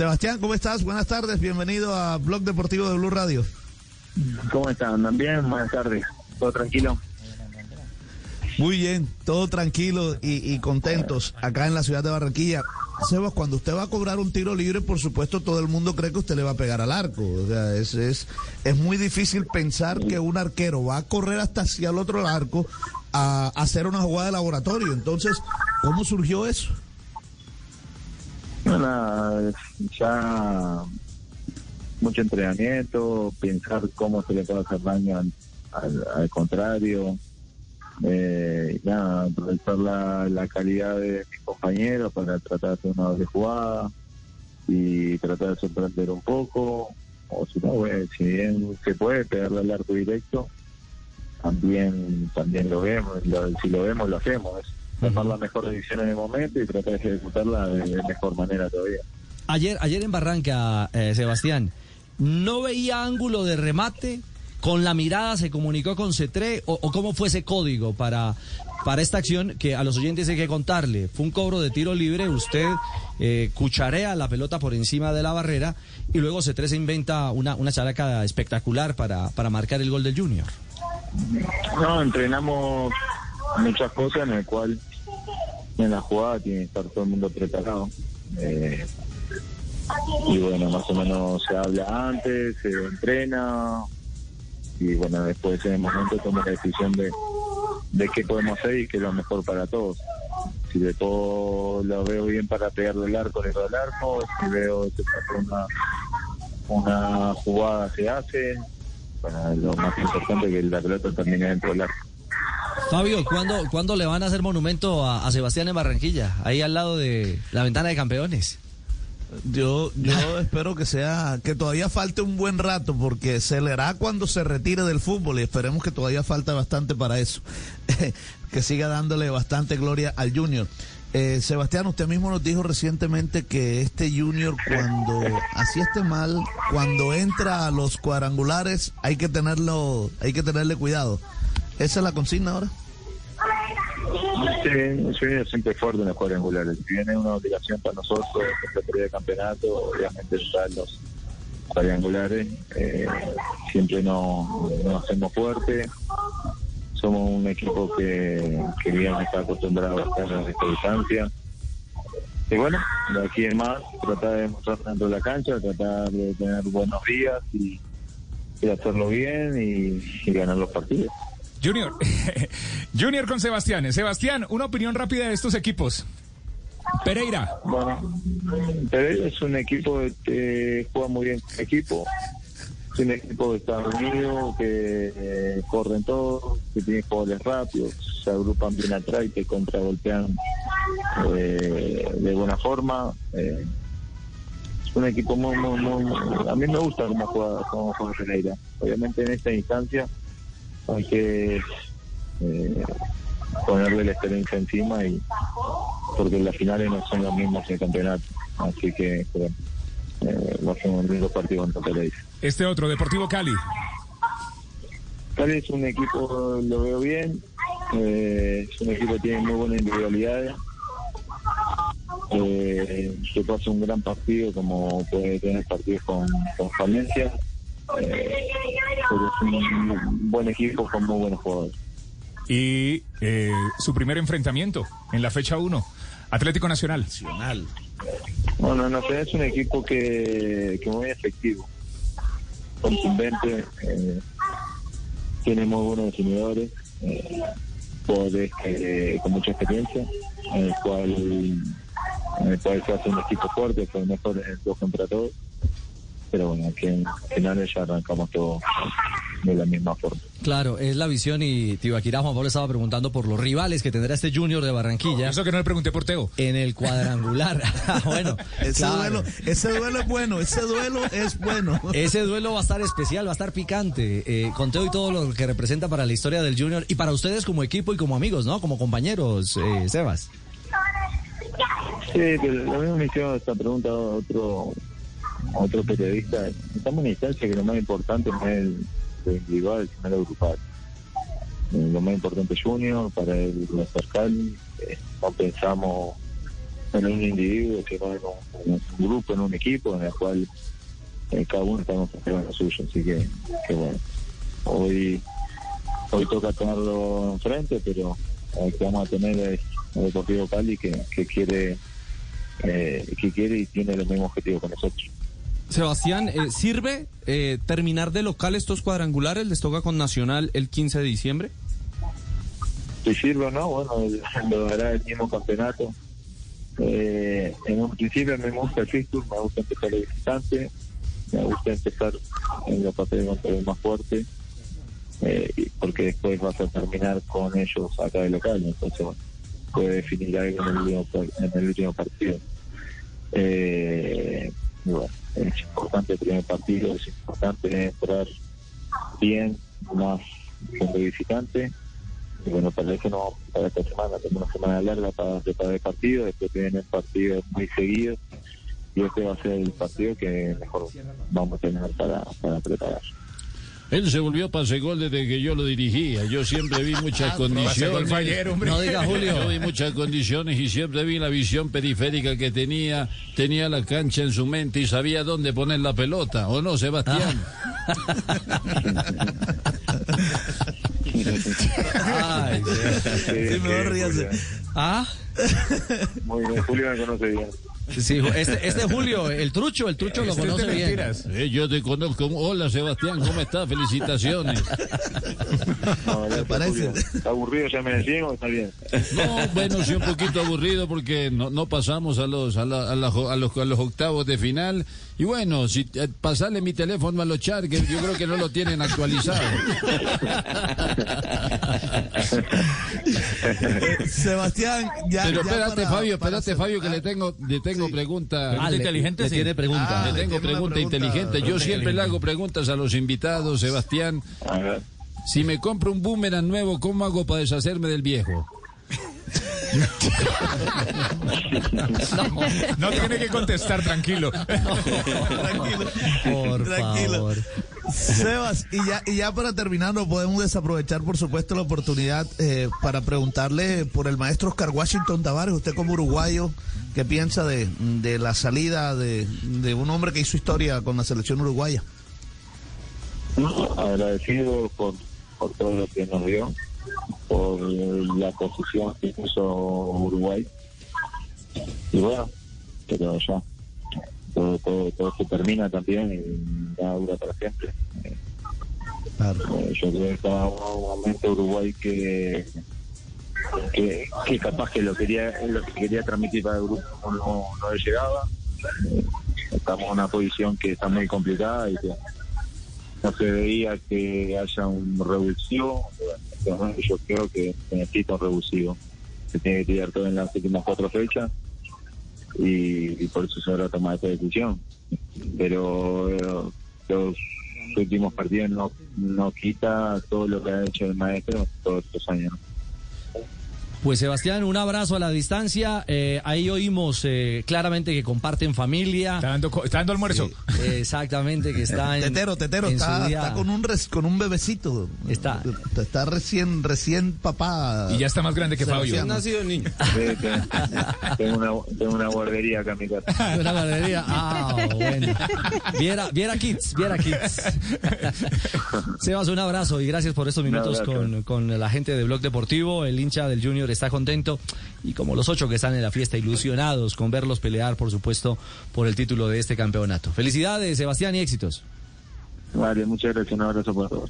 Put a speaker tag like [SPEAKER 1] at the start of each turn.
[SPEAKER 1] Sebastián, ¿cómo estás? Buenas tardes, bienvenido a Blog Deportivo de Blue Radio.
[SPEAKER 2] ¿Cómo están? ¿Andan bien? Buenas tardes. ¿Todo tranquilo?
[SPEAKER 1] Muy bien, todo tranquilo y, contentos acá en la ciudad de Barranquilla. Sebas, cuando usted va a cobrar un tiro libre, por supuesto todo el mundo cree que usted le va a pegar al arco. O sea, es, es, es muy difícil pensar que un arquero va a correr hasta hacia el otro arco a, a hacer una jugada de laboratorio. Entonces, ¿cómo surgió eso?
[SPEAKER 2] Bueno, ya mucho entrenamiento, pensar cómo se le puede hacer daño al contrario, eh, nada, aprovechar la, la calidad de mis compañeros para tratar de hacer una doble jugada y tratar de sorprender un poco, o si no, si bien se puede pegarle al arco directo, también también lo vemos, si lo vemos lo hacemos, tomar la mejor decisión en el momento y tratar de ejecutarla de, mejor manera todavía.
[SPEAKER 3] Ayer, ayer en Barranca, eh, Sebastián, ¿no veía ángulo de remate? con la mirada se comunicó con Cetré o, cómo fue ese código para, para esta acción que a los oyentes hay que contarle. Fue un cobro de tiro libre, usted eh, cucharea la pelota por encima de la barrera y luego Cetré se inventa una, una characa espectacular para, para marcar el gol del Junior.
[SPEAKER 2] No, entrenamos muchas cosas en el cual en la jugada tiene que estar todo el mundo preparado. Eh, y bueno, más o menos se habla antes, se entrena, y bueno, después en el momento tomo la decisión de, de qué podemos hacer y qué es lo mejor para todos. Si de todo lo veo bien para pegarle el arco, le el arco, si veo que una, una jugada se hace, bueno, lo más importante es que la pelota termine dentro del arco.
[SPEAKER 3] Fabio, ¿cuándo, ¿cuándo le van a hacer monumento a, a Sebastián en Barranquilla? Ahí al lado de la ventana de campeones.
[SPEAKER 1] Yo, yo espero que sea, que todavía falte un buen rato, porque se le hará cuando se retire del fútbol y esperemos que todavía falta bastante para eso. que siga dándole bastante gloria al Junior. Eh, Sebastián, usted mismo nos dijo recientemente que este Junior, cuando así esté mal, cuando entra a los cuadrangulares, hay que tenerlo, hay que tenerle cuidado. ¿Esa es la consigna ahora?
[SPEAKER 2] Sí, siempre fuerte en los cuadrangulares. Si viene una obligación para nosotros, en de campeonato, obviamente están los cuadrangulares. Eh, siempre nos, hacemos fuerte. Somos un equipo que, que bien está acostumbrado a estar en esta distancia. Y bueno, de aquí en más, tratar de mostrar dentro de la cancha, tratar de tener buenos días y, hacerlo bien y ganar los partidos.
[SPEAKER 4] Junior, Junior con Sebastián. Sebastián, una opinión rápida de estos equipos. Pereira.
[SPEAKER 2] Bueno, Pereira es un equipo que juega muy bien equipo. Es un equipo de Estados Unidos que eh, corren todos, que tiene jugadores rápidos, se agrupan bien atrás y te contragolpean eh, de buena forma. Eh, es un equipo muy, A mí me gusta cómo juega, cómo juega Pereira. Obviamente en esta instancia hay que eh, ponerle la experiencia encima y porque las finales no son las mismas en el campeonato. Así que bueno, eh, va a ser un lindo partido contra Pereira.
[SPEAKER 4] Este otro Deportivo Cali.
[SPEAKER 2] Cali es un equipo lo veo bien eh, es un equipo que tiene muy buena individualidad eh, que pasa un gran partido como puede tener partidos con, con Valencia es un buen equipo con muy buenos jugadores.
[SPEAKER 4] Y eh, su primer enfrentamiento en la fecha 1, Atlético Nacional.
[SPEAKER 1] Nacional.
[SPEAKER 2] Bueno, Nacional es un equipo que, que muy efectivo, contundente, eh, tiene muy buenos definidores, eh, con mucha experiencia, en el cual en el cual se hace un equipo fuerte, fue mejor en dos contra todos pero bueno, aquí en finales ya arrancamos todo de la misma forma.
[SPEAKER 3] Claro, es la visión y Tibaquirá Juan Pablo estaba preguntando por los rivales que tendrá este Junior de Barranquilla.
[SPEAKER 4] Eso que no le pregunté por Teo.
[SPEAKER 3] En el cuadrangular. Ah, bueno,
[SPEAKER 1] ese, duelo, ese duelo es bueno, ese duelo es bueno.
[SPEAKER 3] Ese duelo va a estar especial, va a estar picante, eh, con Teo y todo lo que representa para la historia del Junior y para ustedes como equipo y como amigos, ¿no? Como compañeros, eh, Sebas.
[SPEAKER 2] Sí, pero lo mismo me hicieron esta pregunta otro otro periodista, estamos en una instancia que lo más importante no es lo individual, sino lo grupal. Eh, lo más importante es Junior, para el cercal, eh, no pensamos en un individuo, sino en un, en un grupo, en un equipo, en el cual eh, cada uno estamos en lo suyo. Así que, que bueno, hoy hoy toca tenerlo enfrente, pero el que vamos a tener el Deportivo Cali que, que quiere eh, que quiere y tiene los mismos objetivos con nosotros.
[SPEAKER 5] Sebastián, eh, ¿sirve eh, terminar de local estos cuadrangulares? ¿Les toca con Nacional el 15 de diciembre?
[SPEAKER 2] Si sirve o no, bueno, lo dará el mismo campeonato. Eh, en un principio me gusta el fixture, me gusta empezar el visitante, me gusta empezar en los papeles más fuerte, eh, porque después vas a terminar con ellos acá de local, entonces bueno, puede definir algo en el último, en el último partido. Eh, y bueno, es importante el primer partido, es importante entrar bien, más siendo visitante. Y bueno, para eso no para esta semana, tenemos una semana larga para preparar el partido, después vienen partidos muy seguidos y este va a ser el partido que mejor vamos a tener para, para preparar.
[SPEAKER 6] Él se volvió pasegol desde que yo lo dirigía. Yo siempre vi muchas
[SPEAKER 4] Pasegol
[SPEAKER 6] condiciones.
[SPEAKER 3] No diga Julio.
[SPEAKER 6] Yo vi muchas condiciones y siempre vi la visión periférica que tenía. Tenía la cancha en su mente y sabía dónde poner la pelota. ¿O no, Sebastián?
[SPEAKER 3] Ay,
[SPEAKER 2] Sí,
[SPEAKER 1] Sí, mejor
[SPEAKER 2] que
[SPEAKER 1] ríase.
[SPEAKER 3] Ah,
[SPEAKER 2] Muy bien, Julio me conoce bien.
[SPEAKER 3] Sí, este, este Julio, el trucho, el trucho lo
[SPEAKER 4] Este es de
[SPEAKER 3] conoce bien.
[SPEAKER 4] mentiras.
[SPEAKER 6] Eh, yo te conozco. Hola, Sebastián, ¿cómo estás? Felicitaciones.
[SPEAKER 2] No, gracias,
[SPEAKER 1] parece?
[SPEAKER 2] Julio. ¿Está aburrido ya me decían o está bien?
[SPEAKER 6] No, bueno, sí, un poquito aburrido porque no, no pasamos a los, a, la- a la- a los, a los octavos de final. Y bueno, si eh, pasarle mi teléfono a los char, que yo creo que no lo tienen actualizado.
[SPEAKER 1] Sebastián, ya.
[SPEAKER 6] Pero
[SPEAKER 1] ya
[SPEAKER 6] espérate,
[SPEAKER 1] para-
[SPEAKER 6] Fabio,
[SPEAKER 1] para
[SPEAKER 6] espérate, Fabio, que le tengo, le tengo
[SPEAKER 1] Sí.
[SPEAKER 6] pregunta.
[SPEAKER 3] Ah,
[SPEAKER 5] inteligente,
[SPEAKER 3] le
[SPEAKER 5] sí.
[SPEAKER 3] tiene pregunta.
[SPEAKER 1] Ah,
[SPEAKER 6] Le tengo pregunta,
[SPEAKER 1] pregunta
[SPEAKER 6] inteligente. Yo siempre le hago preguntas a los invitados, Sebastián.
[SPEAKER 2] A ver.
[SPEAKER 6] Si me compro un boomerang nuevo, ¿cómo hago para deshacerme del viejo?
[SPEAKER 4] No tiene que contestar, tranquilo.
[SPEAKER 1] Tranquilo.
[SPEAKER 3] Por
[SPEAKER 1] Tranquilo.
[SPEAKER 3] favor.
[SPEAKER 1] Sebas, y ya, y ya para terminar, no podemos desaprovechar, por supuesto, la oportunidad eh, para preguntarle por el maestro Oscar Washington Tavares, usted como uruguayo, ¿qué piensa de, de la salida de, de un hombre que hizo historia con la selección uruguaya?
[SPEAKER 2] agradecido por, por todo lo que nos dio, por la posición que puso Uruguay. Y bueno, pero ya, todo, todo, todo se termina también y nada dura para siempre. Eh, eh, yo creo que estaba un momento Uruguay que, que, que capaz que lo quería lo que quería transmitir para el grupo no, no le llegaba. Eh, estamos en una posición que está muy complicada y que no se veía que haya un revulsivo. Yo creo que necesita un revulsivo. Se tiene que tirar todo en las últimas cuatro fechas y, y por eso se habrá tomado esta decisión. Pero eh, los últimos partidos no, no quita todo lo que ha hecho el maestro todos estos años.
[SPEAKER 3] Pues Sebastián, un abrazo a la distancia. Eh, ahí oímos eh, claramente que comparten familia.
[SPEAKER 4] Está dando, co- está dando almuerzo.
[SPEAKER 3] Exactamente, que está en.
[SPEAKER 1] Tetero, Tetero,
[SPEAKER 3] en su
[SPEAKER 1] está,
[SPEAKER 3] día-
[SPEAKER 1] está con un res- con un bebecito.
[SPEAKER 3] Está.
[SPEAKER 1] Está recién, recién papá.
[SPEAKER 4] Y ya está más grande que Fabio.
[SPEAKER 1] Sebastián.
[SPEAKER 5] nacido el niño.
[SPEAKER 2] Sí, tengo, una, tengo una guardería acá en mi casa.
[SPEAKER 3] Una guardería. Ah, bueno. Viera, Viera Kids, Viera Kids. Sebas, un abrazo y gracias por estos minutos con, con la gente de Blog Deportivo. El hincha del Junior está contento y como los ocho que están en la fiesta, ilusionados con verlos pelear, por supuesto, por el título de este campeonato. Felicidades, Sebastián, y éxitos.
[SPEAKER 2] Vale, muchas gracias, un abrazo para todos.